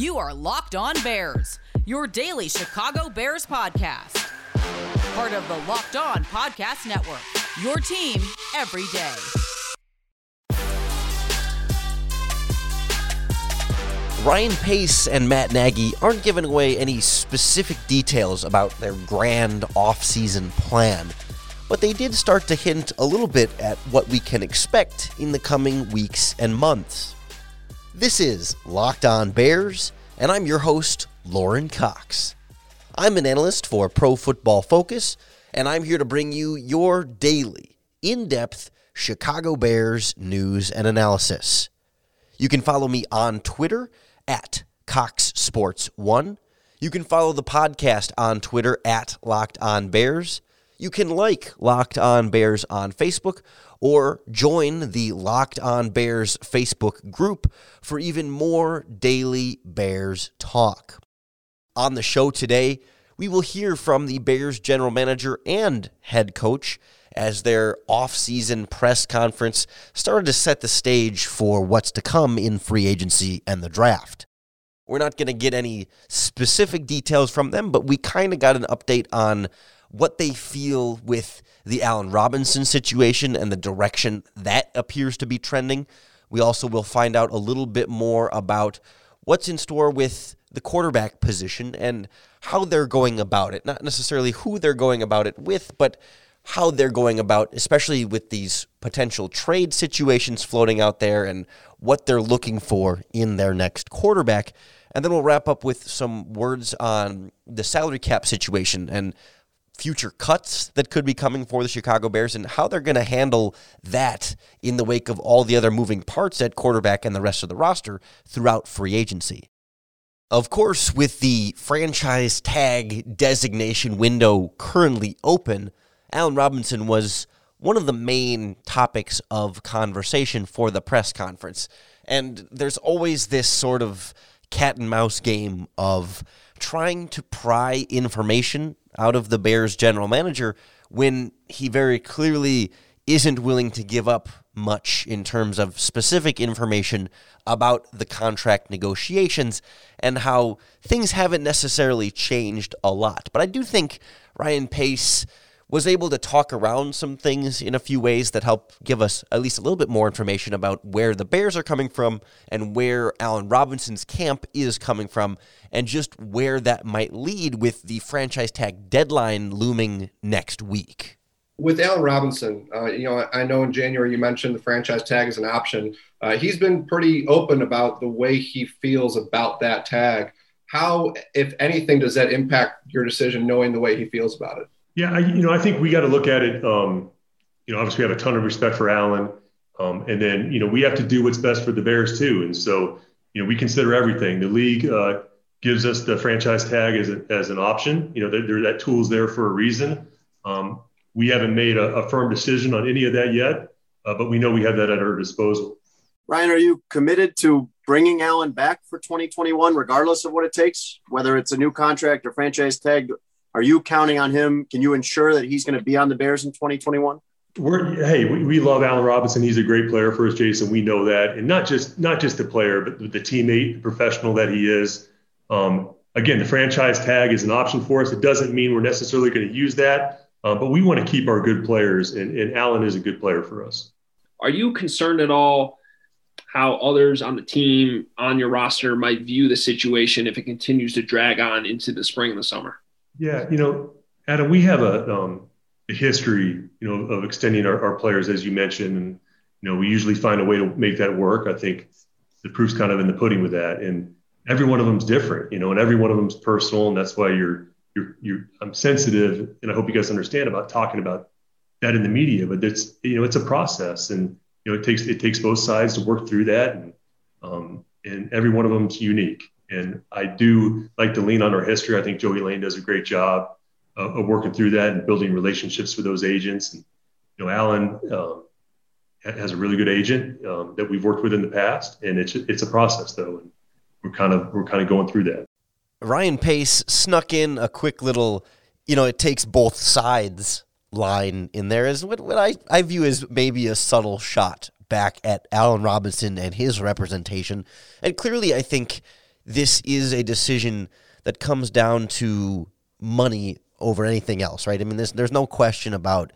You are Locked On Bears, your daily Chicago Bears podcast. Part of the Locked On Podcast Network, your team every day. Ryan Pace and Matt Nagy aren't giving away any specific details about their grand off-season plan, but they did start to hint a little bit at what we can expect in the coming weeks and months. This is Locked On Bears, and I'm your host, Lauren Cox. I'm an analyst for Pro Football Focus, and I'm here to bring you your daily, in depth Chicago Bears news and analysis. You can follow me on Twitter at Cox Sports One. You can follow the podcast on Twitter at Locked On Bears. You can like Locked On Bears on Facebook or join the Locked On Bears Facebook group for even more daily Bears talk. On the show today, we will hear from the Bears general manager and head coach as their off-season press conference started to set the stage for what's to come in free agency and the draft. We're not going to get any specific details from them, but we kind of got an update on what they feel with the Allen Robinson situation and the direction that appears to be trending. We also will find out a little bit more about what's in store with the quarterback position and how they're going about it. Not necessarily who they're going about it with, but how they're going about, especially with these potential trade situations floating out there and what they're looking for in their next quarterback. And then we'll wrap up with some words on the salary cap situation and future cuts that could be coming for the Chicago Bears and how they're going to handle that in the wake of all the other moving parts at quarterback and the rest of the roster throughout free agency. Of course, with the franchise tag designation window currently open, Allen Robinson was one of the main topics of conversation for the press conference. And there's always this sort of cat and mouse game of trying to pry information out of the Bears general manager when he very clearly isn't willing to give up much in terms of specific information about the contract negotiations and how things haven't necessarily changed a lot. But I do think Ryan Pace was able to talk around some things in a few ways that help give us at least a little bit more information about where the Bears are coming from and where Allen Robinson's camp is coming from, and just where that might lead with the franchise tag deadline looming next week. With Allen Robinson, uh, you know, I know in January you mentioned the franchise tag is an option. Uh, he's been pretty open about the way he feels about that tag. How, if anything, does that impact your decision knowing the way he feels about it? Yeah, I, you know, I think we got to look at it. Um, you know, obviously we have a ton of respect for Allen, um, and then you know we have to do what's best for the Bears too. And so, you know, we consider everything. The league uh, gives us the franchise tag as, a, as an option. You know, there, there, that tool's there for a reason. Um, we haven't made a, a, firm decision on any of that yet, uh, but we know we have that at our disposal. Ryan, are you committed to bringing Allen back for 2021, regardless of what it takes, whether it's a new contract or franchise tag? Are you counting on him? Can you ensure that he's going to be on the Bears in 2021? We're, hey, we, we love Allen Robinson. He's a great player for us, Jason. We know that, and not just not just the player, but the teammate, the professional that he is. Um, again, the franchise tag is an option for us. It doesn't mean we're necessarily going to use that, uh, but we want to keep our good players, and, and Allen is a good player for us. Are you concerned at all how others on the team on your roster might view the situation if it continues to drag on into the spring and the summer? Yeah, you know, Adam, we have a, um, a history, you know, of extending our, our, players, as you mentioned, and you know, we usually find a way to make that work. I think the proof's kind of in the pudding with that, and every one of them's different, you know, and every one of them's personal, and that's why you're you're you're I'm sensitive, and I hope you guys understand about talking about that in the media, but it's you know, it's a process, and you know, it takes it takes both sides to work through that, and um, and every one of them's unique. And I do like to lean on our history. I think Joey Laine does a great job of, of working through that and building relationships with those agents. And, you know, Allen um, has a really good agent um, that we've worked with in the past, and it's it's a process though, and we're kind of we're kind of going through that. Ryan Pace snuck in a quick little, you know, it takes both sides line in there is what, what I, I view as maybe a subtle shot back at Allen Robinson and his representation. And clearly, I think this is a decision that comes down to money over anything else, right? I mean, there's there's no question about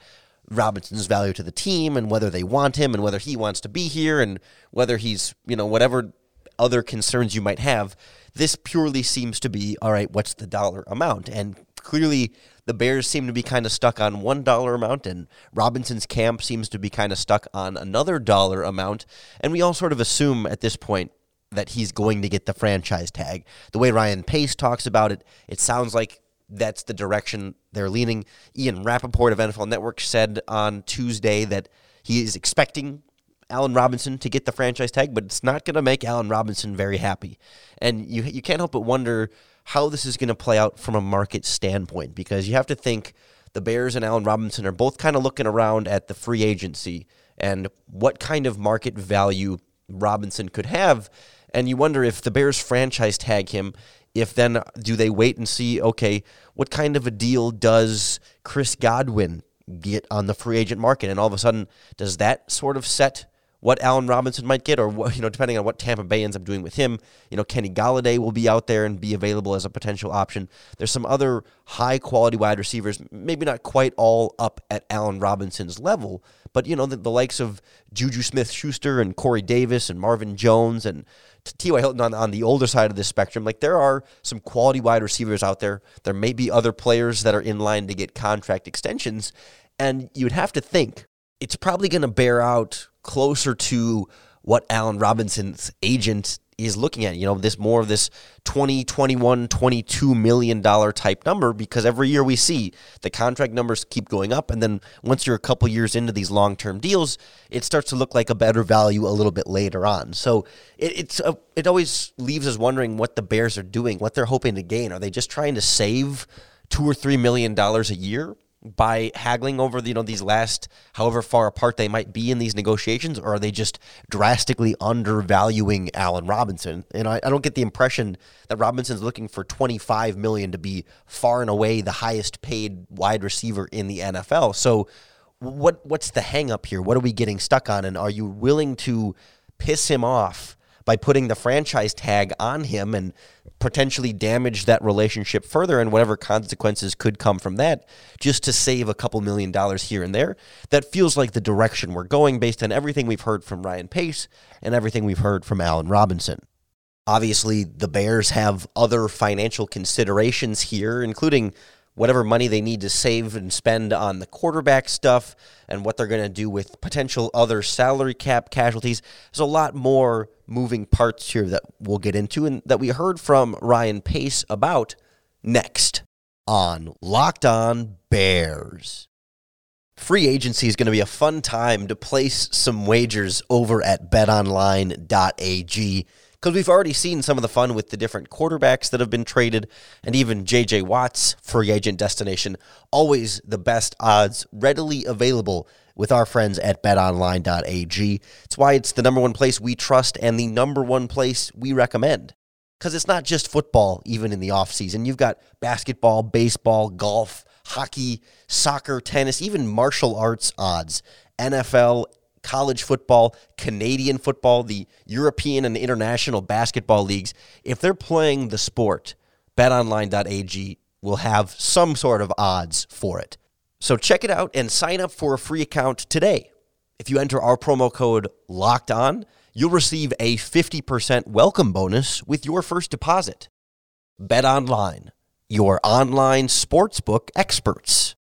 Robinson's value to the team and whether they want him and whether he wants to be here and whether he's, you know, whatever other concerns you might have. This purely seems to be all right, what's the dollar amount? And clearly the Bears seem to be kind of stuck on one dollar amount, and Robinson's camp seems to be kind of stuck on another dollar amount. And we all sort of assume at this point that he's going to get the franchise tag. The way Ryan Pace talks about it, it sounds like that's the direction they're leaning. Ian Rapoport of NFL Network said on Tuesday that he is expecting Allen Robinson to get the franchise tag, but it's not going to make Allen Robinson very happy. And you you can't help but wonder how this is going to play out from a market standpoint because you have to think the Bears and Allen Robinson are both kind of looking around at the free agency and what kind of market value Robinson could have. And you wonder if the Bears franchise tag him, if then do they wait and see, okay, what kind of a deal does Chris Godwin get on the free agent market? And all of a sudden, does that sort of set what Allen Robinson might get, or what, you know, depending on what Tampa Bay ends up doing with him. You know, Kenny Golladay will be out there and be available as a potential option. There's some other high quality wide receivers, maybe not quite all up at Allen Robinson's level, but you know, the, the likes of Juju Smith Schuster and Corey Davis and Marvin Jones and T.Y. Hilton on, on the older side of the spectrum. Like there are some quality wide receivers out there. There may be other players that are in line to get contract extensions. And you'd have to think it's probably going to bear out closer to what Allen Robinson's agent is looking at. You know, this more of this 20, 21, 22 million dollar type number because every year we see the contract numbers keep going up and then once you're a couple years into these long-term deals, it starts to look like a better value a little bit later on. So it, it's a, it always leaves us wondering what the Bears are doing, what they're hoping to gain. Are they just trying to save 2 or 3 million dollars a year? By haggling over you know these last however far apart they might be in these negotiations or are they just drastically undervaluing Allen Robinson? And I, I don't get the impression that Robinson's looking for 25 million to be far and away the highest paid wide receiver in the NFL so what what's the hang up here? What are we getting stuck on? And are you willing to piss him off by putting the franchise tag on him and potentially damage that relationship further and whatever consequences could come from that just to save a couple million dollars here and there. That feels like the direction we're going based on everything we've heard from Ryan Pace and everything we've heard from Allen Robinson. Obviously, the Bears have other financial considerations here, including whatever money they need to save and spend on the quarterback stuff and what they're going to do with potential other salary cap casualties. There's a lot more moving parts here that we'll get into and that we heard from Ryan Pace about next on Locked On Bears. Free agency is going to be a fun time to place some wagers over at betonline.ag because we've already seen some of the fun with the different quarterbacks that have been traded and even JJ Watt's free agent destination. Always the best odds readily available with our friends at betonline.ag. It's why it's the number one place we trust and the number one place we recommend. Because it's not just football, even in the offseason. You've got basketball, baseball, golf, hockey, soccer, tennis, even martial arts odds, NFL, college football, Canadian football, the European and international basketball leagues, if they're playing the sport, betonline.ag will have some sort of odds for it. So check it out and sign up for a free account today. If you enter our promo code LOCKED ON, you'll receive a 50% welcome bonus with your first deposit. Bet online, your online sportsbook experts.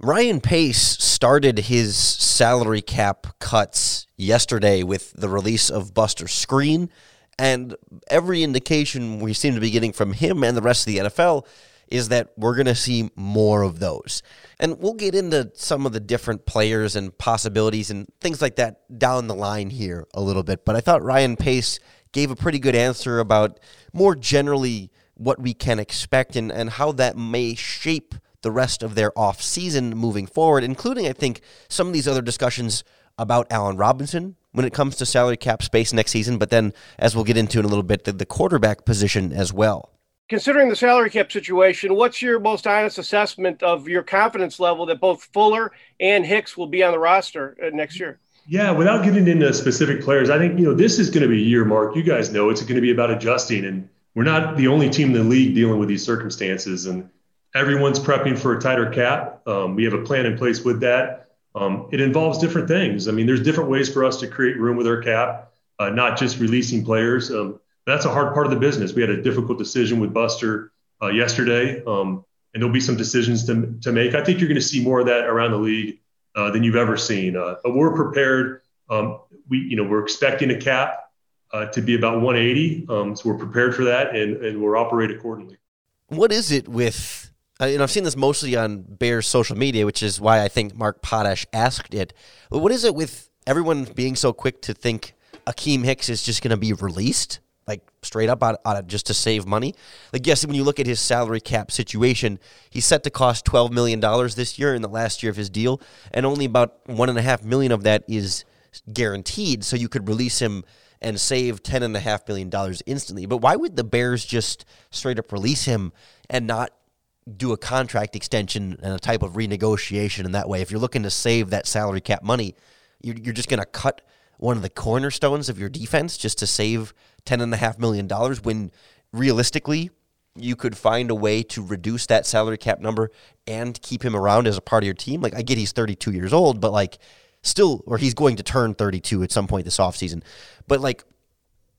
Ryan Pace started his salary cap cuts yesterday with the release of Buster Skrine, and every indication we seem to be getting from him and the rest of the NFL is that we're going to see more of those. And we'll get into some of the different players and possibilities and things like that down the line here a little bit. But I thought Ryan Pace gave a pretty good answer about more generally what we can expect and, and how that may shape the rest of their off season moving forward, including, I think, some of these other discussions about Allen Robinson when it comes to salary cap space next season, but then, as we'll get into in a little bit, the, the quarterback position as well. Considering the salary cap situation, what's your most honest assessment of your confidence level that both Fuller and Hicks will be on the roster uh, next year? Yeah, without getting into specific players, I think you know this is going to be a year, Mark. You guys know it's going to be about adjusting, and we're not the only team in the league dealing with these circumstances, and everyone's prepping for a tighter cap. Um, we have a plan in place with that. Um, it involves different things. I mean, there's different ways for us to create room with our cap, uh, not just releasing players. Um, that's a hard part of the business. We had a difficult decision with Buster uh, yesterday, um, and there'll be some decisions to, to make. I think you're going to see more of that around the league uh, than you've ever seen. Uh, we're prepared. Um, we, you know, we're expecting a cap uh, to be about 180, um, so we're prepared for that, and and we'll operate accordingly. What is it with? And I've seen this mostly on Bears social media, which is why I think Mark Potash asked it. But what is it with everyone being so quick to think Akiem Hicks is just going to be released? like straight up out, out just to save money. Like yes, when you look at his salary cap situation, he's set to cost twelve million dollars this year in the last year of his deal, and only about one and a half million of that is guaranteed. So you could release him and save ten and a half million dollars instantly. But why would the Bears just straight up release him and not do a contract extension and a type of renegotiation in that way? If you're looking to save that salary cap money, you're, you're just going to cut one of the cornerstones of your defense just to save $10.5 million when realistically you could find a way to reduce that salary cap number and keep him around as a part of your team. Like, I get he's 32 years old, but like, still, or he's going to turn 32 at some point this offseason. But like,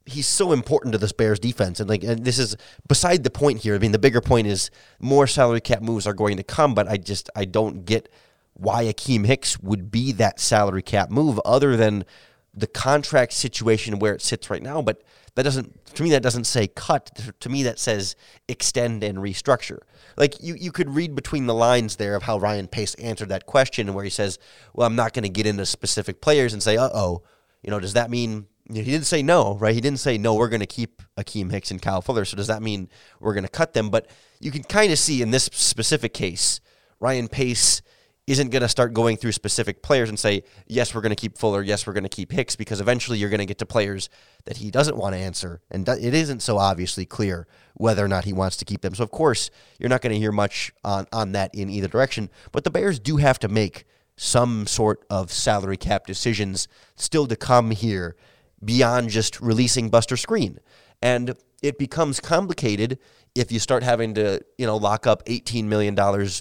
he's so important to this Bears defense. And like, and this is beside the point here. I mean, the bigger point is more salary cap moves are going to come, but I just, I don't get why Akiem Hicks would be that salary cap move other than the contract situation where it sits right now. But that doesn't to me that doesn't say cut to me that says extend and restructure like you, you could read between the lines there of how ryan pace answered that question where he says well i'm not going to get into specific players and say uh-oh you know does that mean he didn't say no right he didn't say no we're going to keep akiem hicks and kyle fuller so does that mean we're going to cut them but you can kind of see in this specific case ryan pace isn't going to start going through specific players and say, yes, we're going to keep Fuller, yes, we're going to keep Hicks, because eventually you're going to get to players that he doesn't want to answer. And it isn't so obviously clear whether or not he wants to keep them. So, of course, you're not going to hear much on, on that in either direction. But the Bears do have to make some sort of salary cap decisions still to come here beyond just releasing Buster Skrine. And it becomes complicated if you start having to, you know, lock up $18 million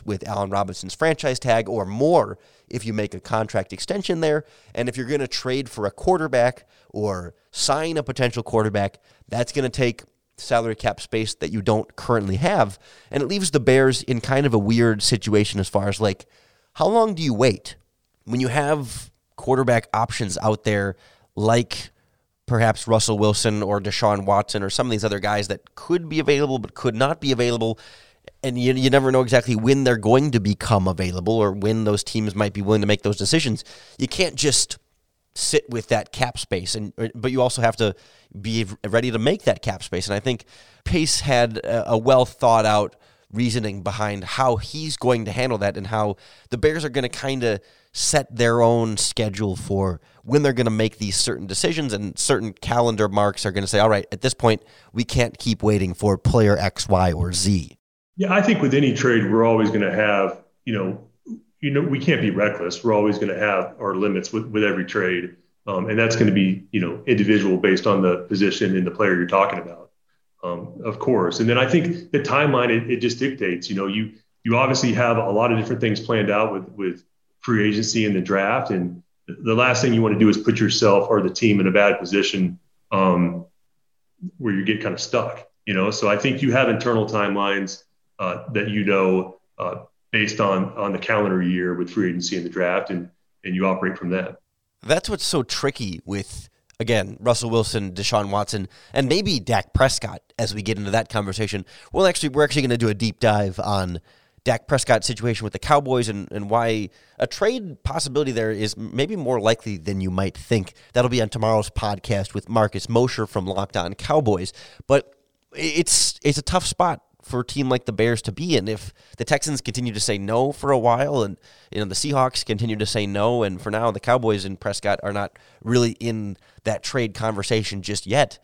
with Allen Robinson's franchise tag or more if you make a contract extension there. And if you're going to trade for a quarterback or sign a potential quarterback, that's going to take salary cap space that you don't currently have. And it leaves the Bears in kind of a weird situation as far as like, how long do you wait when you have quarterback options out there like perhaps Russell Wilson or Deshaun Watson or some of these other guys that could be available but could not be available. And you, you never know exactly when they're going to become available or when those teams might be willing to make those decisions. You can't just sit with that cap space and uh, but you also have to be ready to make that cap space and I think Pace had a well thought out reasoning behind how he's going to handle that and how the Bears are going to kind of set their own schedule for when they're going to make these certain decisions and certain calendar marks are going to say all right at this point we can't keep waiting for player x y or z. Yeah i think with any trade we're always going to have you know you know we can't be reckless. We're always going to have our limits with, with every trade. Um, and that's going to be you know individual based on the position and the player you're talking about um, of course. And then i think the timeline it, it just dictates you know you you obviously have a lot of different things planned out with with free agency and the draft. And the last thing you want to do is put yourself or the team in a bad position um, where you get kind of stuck. You know, so I think you have internal timelines uh, that you know uh, based on on the calendar year with free agency and the draft, and and you operate from that. That's what's so tricky with again, Russell Wilson, Deshaun Watson, and maybe Dak Prescott as we get into that conversation. Well, actually, we're actually going to do a deep dive on Dak Prescott situation with the Cowboys and, and why a trade possibility there is maybe more likely than you might think. That'll be on tomorrow's podcast with Marcus Mosher from Locked On Cowboys. But it's it's a tough spot for a team like the Bears to be in. If the Texans continue to say no for a while, and you know the Seahawks continue to say no, and for now the Cowboys and Prescott are not really in that trade conversation just yet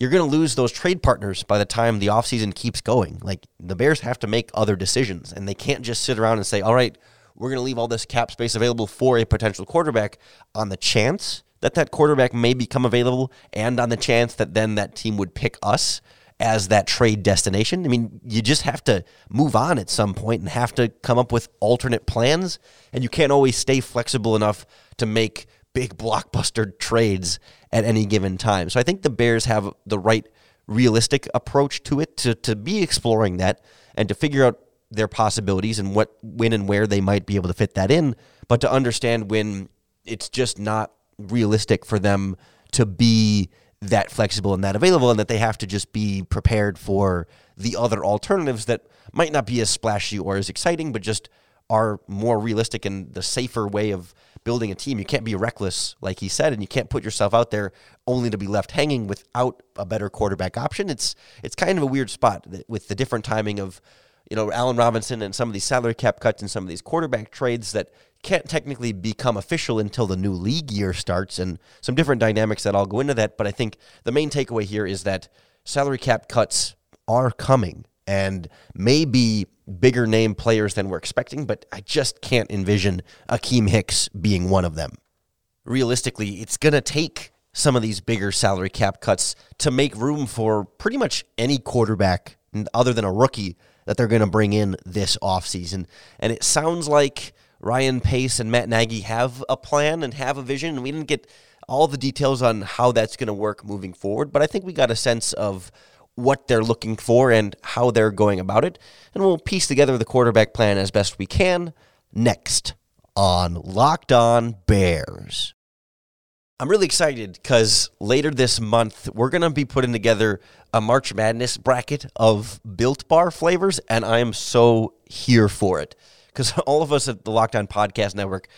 you're going to lose those trade partners by the time the offseason keeps going. Like the Bears have to make other decisions and they can't just sit around and say, all right, we're going to leave all this cap space available for a potential quarterback on the chance that that quarterback may become available and on the chance that then that team would pick us as that trade destination. I mean, you just have to move on at some point and have to come up with alternate plans. And you can't always stay flexible enough to make big blockbuster trades at any given time. So I think the Bears have the right realistic approach to it to, to be exploring that and to figure out their possibilities and what when and where they might be able to fit that in, but to understand when it's just not realistic for them to be that flexible and that available, and that they have to just be prepared for the other alternatives that might not be as splashy or as exciting, but just are more realistic and the safer way of building a team. You can't be reckless, like he said, and you can't put yourself out there only to be left hanging without a better quarterback option. It's it's kind of a weird spot with the different timing of you know Allen Robinson and some of these salary cap cuts and some of these quarterback trades that can't technically become official until the new league year starts and some different dynamics that all go into that. But I think the main takeaway here is that salary cap cuts are coming and maybe bigger name players than we're expecting, but I just can't envision Akiem Hicks being one of them. Realistically, it's going to take some of these bigger salary cap cuts to make room for pretty much any quarterback other than a rookie that they're going to bring in this offseason. And it sounds like Ryan Pace and Matt Nagy have a plan and have a vision. And we didn't get all the details on how that's going to work moving forward, but I think we got a sense of what they're looking for and how they're going about it. And we'll piece together the quarterback plan as best we can next on Locked On Bears. I'm really excited because later this month, we're going to be putting together a March Madness bracket of Built Bar flavors, and I am so here for it because all of us at the Locked On Podcast Network,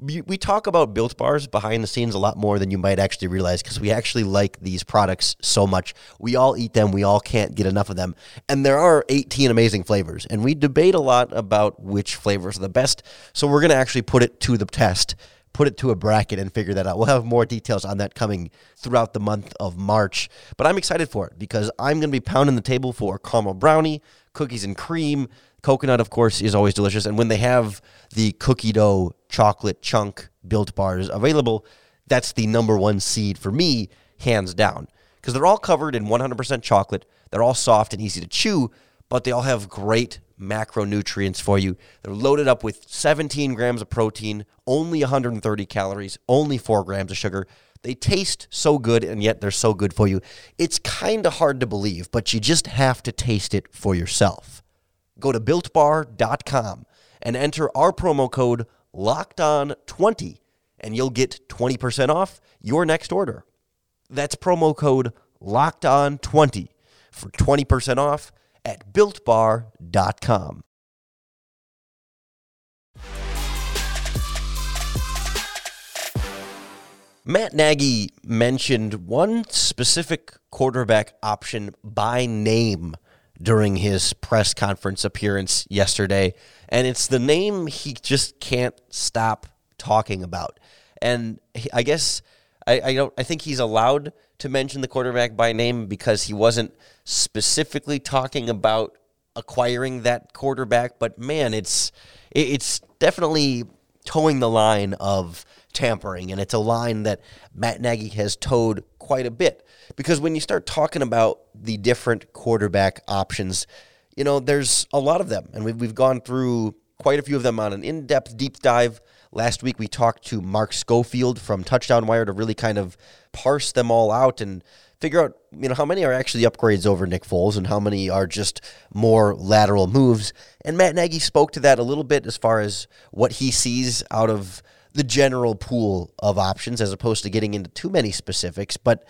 we, talk about built bars behind the scenes a lot more than you might actually realize because we actually like these products so much. We all eat them, we all can't get enough of them. And there are 18 amazing flavors, and we debate a lot about which flavors are the best. So we're going to actually put it to the test put it to a bracket and figure that out. We'll have more details on that coming throughout the month of March. But I'm excited for it because I'm going to be pounding the table for caramel brownie, cookies and cream, Coconut, of course, is always delicious. And when they have the cookie dough chocolate chunk built bars available, that's the number one seed for me, hands down. Because they're all covered in 100% chocolate. They're all soft and easy to chew, but they all have great macronutrients for you. They're loaded up with 17 grams of protein, only 130 calories, only 4 grams of sugar. They taste so good, and yet they're so good for you. It's kind of hard to believe, but you just have to taste it for yourself. Go to builtbar.com and enter our promo code locked on 20 and you'll get 20% off your next order. That's promo code locked on 20 for 20% off at builtbar.com. Matt Nagy mentioned one specific quarterback option by name during his press conference appearance yesterday. And it's the name he just can't stop talking about. And I guess I, I don't I think he's allowed to mention the quarterback by name because he wasn't specifically talking about acquiring that quarterback. But man, it's it's definitely toeing the line of tampering, and it's a line that Matt Nagy has toed quite a bit. Because when you start talking about the different quarterback options, you know, there's a lot of them. And we've, we've gone through quite a few of them on an in depth deep dive. Last week, we talked to Mark Schofield from Touchdown Wire to really kind of parse them all out and figure out, you know, how many are actually upgrades over Nick Foles and how many are just more lateral moves. And Matt Nagy spoke to that a little bit as far as what he sees out of the general pool of options as opposed to getting into too many specifics. But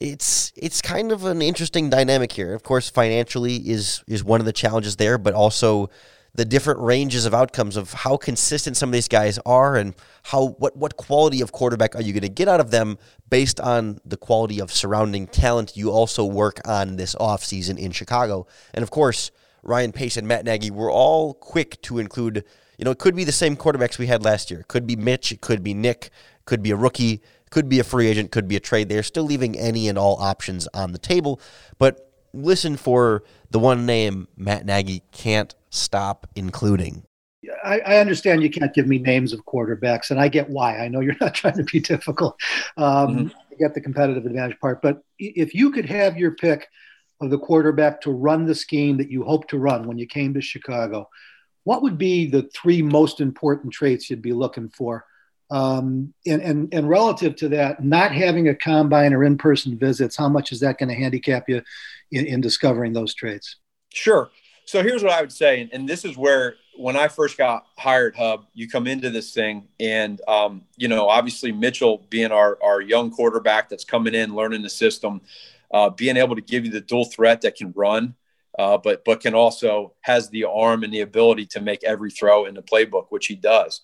it's it's kind of an interesting dynamic here. Of course, financially is is one of the challenges there, but also the different ranges of outcomes of how consistent some of these guys are and how what what quality of quarterback are you going to get out of them based on the quality of surrounding talent you also work on this offseason in Chicago. And of course, Ryan Pace and Matt Nagy were all quick to include, you know, it could be the same quarterbacks we had last year. It could be Mitch, it could be Nick, could be a rookie could be a free agent, could be a trade. They're still leaving any and all options on the table. But listen for the one name Matt Nagy can't stop including. I, I, understand you can't give me names of quarterbacks, and I get why. I know you're not trying to be difficult um, mm-hmm. to get the competitive advantage part. But if you could have your pick of the quarterback to run the scheme that you hope to run when you came to Chicago, what would be the three most important traits you'd be looking for? Um, and, and, and relative to that, not having a combine or in person visits, how much is that going to handicap you in, in discovering those traits? Sure. So here's what I would say, and this is where when I first got hired, Hub, you come into this thing, and um, you know, obviously Mitchell being our our young quarterback that's coming in, learning the system, uh, being able to give you the dual threat that can run, uh, but but can also has the arm and the ability to make every throw in the playbook, which he does,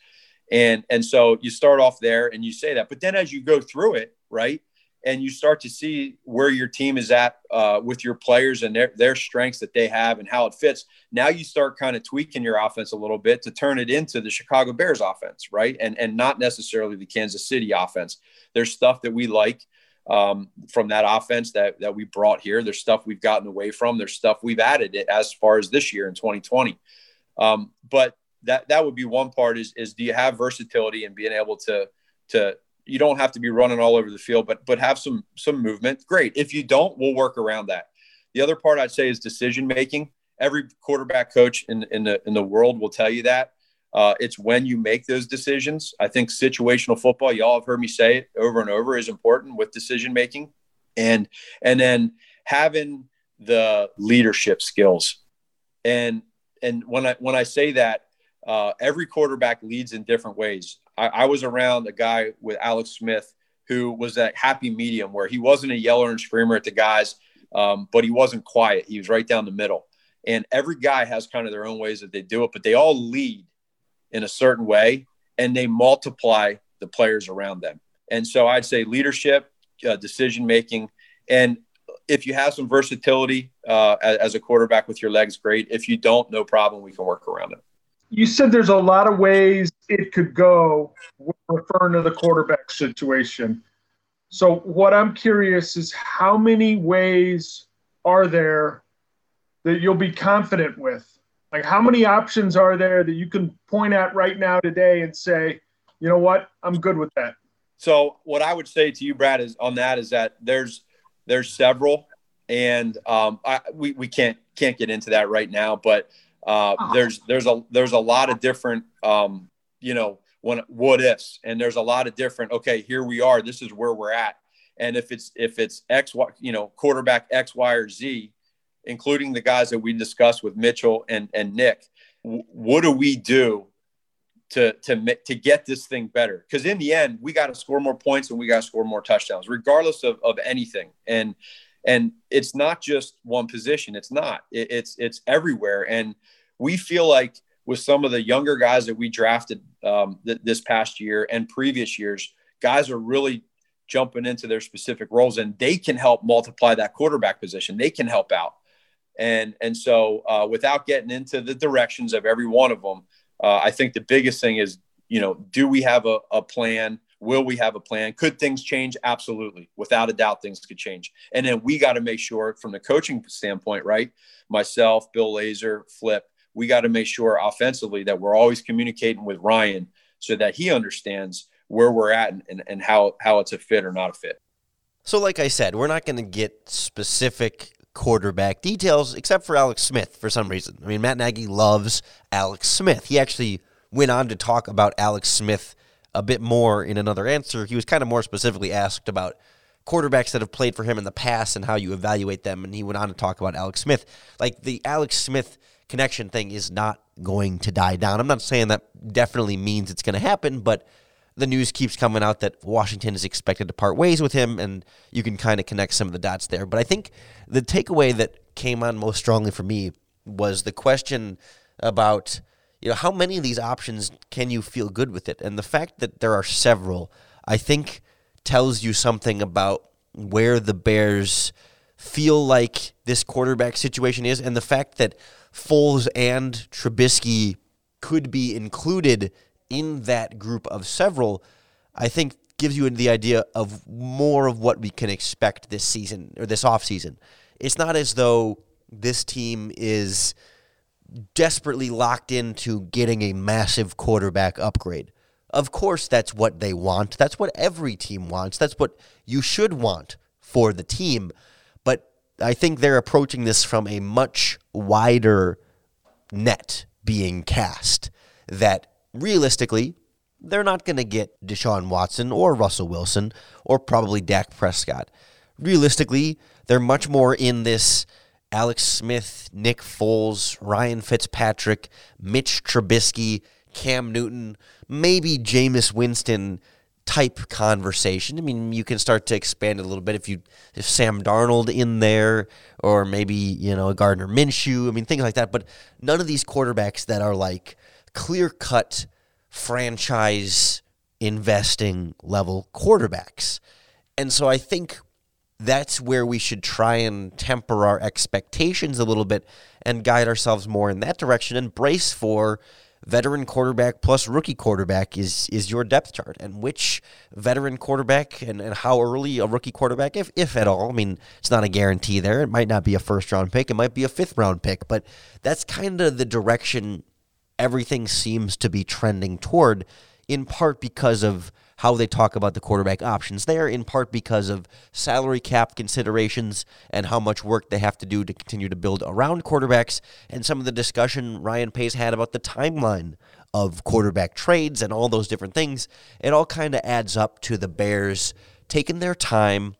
and and so you start off there and you say that, but then as you go through it, right, and you start to see where your team is at uh, with your players and their, their strengths that they have and how it fits. Now you start kind of tweaking your offense a little bit to turn it into the Chicago Bears offense, right? And and not necessarily the Kansas City offense. There's stuff that we like um, from that offense that that we brought here. There's stuff we've gotten away from. There's stuff we've added it as far as this year in 2020. Um, but that that would be one part is is do you have versatility and being able to to you don't have to be running all over the field, but but have some some movement. Great. If you don't, we'll work around that. The other part I'd say is decision making. Every quarterback coach in in the in the world will tell you that. Uh, it's when you make those decisions. I think situational football, y'all have heard me say it over and over, is important with decision making, and and then having the leadership skills. And and when I when I say that, uh, every quarterback leads in different ways. I, I, was around a guy with Alex Smith who was that happy medium where he wasn't a yeller and screamer at the guys, um, but he wasn't quiet. He was right down the middle. And every guy has kind of their own ways that they do it, but they all lead in a certain way and they multiply the players around them. And so I'd say leadership, uh, decision making, and if you have some versatility uh, as, as a quarterback with your legs, great. If you don't, no problem. We can work around it you said there's a lot of ways it could go referring to the quarterback situation. So what I'm curious is how many ways are there that you'll be confident with? Like how many options are there that you can point at right now today and say, you know what, I'm good with that. So what I would say to you, Brad, is on that is that there's there's several, and um, I, we we can't can't get into that right now, but uh, there's there's a there's a lot of different um, you know when what ifs and there's a lot of different okay here we are this is where we're at. And if it's if it's x y you know quarterback x y or z including the guys that we discussed with mitchell and and nick w- what do we do to to to get this thing better? Because in the end we got to score more points and we got to score more touchdowns regardless of, of anything. And and it's not just one position. It's not. It, it's it's everywhere. And we feel like with some of the younger guys that we drafted um, th- this past year and previous years guys are really jumping into their specific roles and they can help multiply that quarterback position. They can help out. And and so uh, without getting into the directions of every one of them uh, i think the biggest thing is you know do we have a, a plan Will we have a plan? Could things change? Absolutely. Without a doubt, things could change. And then we got to make sure, from the coaching standpoint, right? Myself, Bill Lazor, Flip, we got to make sure offensively that we're always communicating with Ryan so that he understands where we're at and, and, and how, how it's a fit or not a fit. So, like I said, we're not going to get specific quarterback details except for Alex Smith for some reason. I mean, Matt Nagy loves Alex Smith. He actually went on to talk about Alex Smith a bit more in another answer. He was kind of more specifically asked about quarterbacks that have played for him in the past and how you evaluate them. And he went on to talk about Alex Smith. Like the Alex Smith connection thing is not going to die down. I'm not saying that definitely means it's going to happen, but the news keeps coming out that Washington is expected to part ways with him, and you can kind of connect some of the dots there. But I think the takeaway that came on most strongly for me was the question about you know, how many of these options can you feel good with it? And the fact that there are several, I think, tells you something about where the Bears feel like this quarterback situation is, and the fact that Foles and Trubisky could be included in that group of several, I think gives you the idea of more of what we can expect this season or this offseason. It's not as though this team is desperately locked into getting a massive quarterback upgrade. Of course, that's what they want. That's what every team wants. That's what you should want for the team. But I think they're approaching this from a much wider net being cast that realistically, they're not going to get Deshaun Watson or Russell Wilson or probably Dak Prescott. Realistically, they're much more in this Alex Smith, Nick Foles, Ryan Fitzpatrick, Mitch Trubisky, Cam Newton, maybe Jameis Winston type conversation. I mean, you can start to expand a little bit if you if Sam Darnold in there or maybe, you know, a Gardner Minshew, I mean things like that, but none of these quarterbacks that are like clear-cut franchise investing level quarterbacks. And so I think that's where we should try and temper our expectations a little bit and guide ourselves more in that direction and brace for veteran quarterback plus rookie quarterback is is your depth chart. And which veteran quarterback and, and how early a rookie quarterback if if at all i mean it's not a guarantee there. It might not be a first round pick. It might be a fifth round pick. But that's kind of the direction everything seems to be trending toward in part because of how they talk about the quarterback options there, in part because of salary cap considerations and how much work they have to do to continue to build around quarterbacks, and some of the discussion Ryan Pace had about the timeline of quarterback trades and all those different things. It all kind of adds up to the Bears taking their time,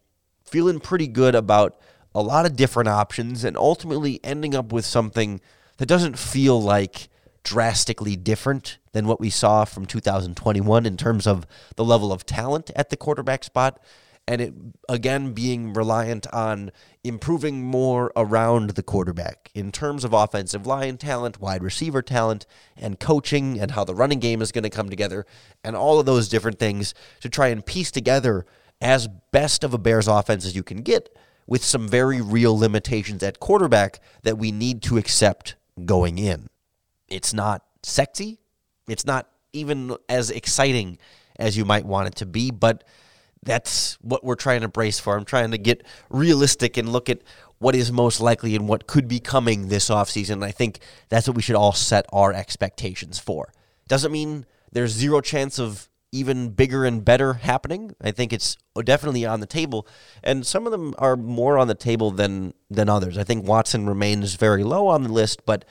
feeling pretty good about a lot of different options, and ultimately ending up with something that doesn't feel like drastically different than what we saw from 2021 in terms of the level of talent at the quarterback spot. And it again being reliant on improving more around the quarterback in terms of offensive line talent, wide receiver talent, and coaching, and how the running game is going to come together, and all of those different things to try and piece together as best of a Bears offense as you can get with some very real limitations at quarterback that we need to accept going in. It's not sexy. It's not even as exciting as you might want it to be, but that's what we're trying to brace for. I'm trying to get realistic and look at what is most likely and what could be coming this offseason. And I think that's what we should all set our expectations for. Doesn't mean there's zero chance of even bigger and better happening. I think it's definitely on the table, and some of them are more on the table than than others. I think Watson remains very low on the list, but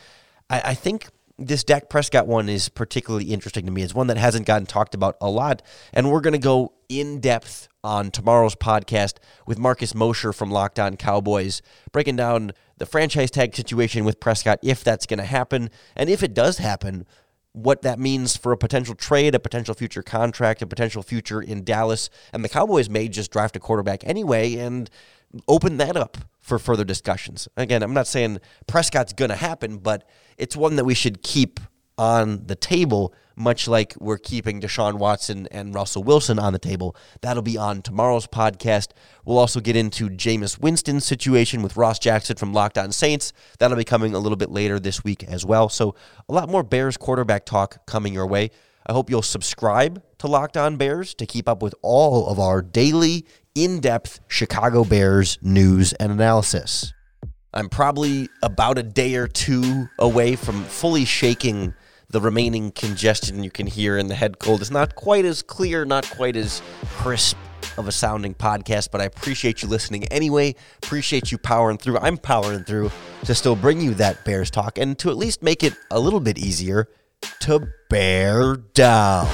I, I think this Dak Prescott one is particularly interesting to me. It's one that hasn't gotten talked about a lot. And we're going to go in depth on tomorrow's podcast with Marcus Mosher from Locked On Cowboys, breaking down the franchise tag situation with Prescott, if that's going to happen. And if it does happen, what that means for a potential trade, a potential future contract, a potential future in Dallas. And the Cowboys may just draft a quarterback anyway and open that up for further discussions. Again, I'm not saying Prescott's going to happen, but it's one that we should keep on the table, much like we're keeping Deshaun Watson and Russell Wilson on the table. That'll be on tomorrow's podcast. We'll also get into Jameis Winston's situation with Ross Jackson from Locked On Saints. That'll be coming a little bit later this week as well. So, a lot more Bears quarterback talk coming your way. I hope you'll subscribe to Locked On Bears to keep up with all of our daily, in depth Chicago Bears news and analysis. I'm probably about a day or two away from fully shaking the remaining congestion you can hear in the head cold. It's not quite as clear, not quite as crisp of a sounding podcast, but I appreciate you listening anyway. Appreciate you powering through. I'm powering through to still bring you that Bears talk and to at least make it a little bit easier to bear down.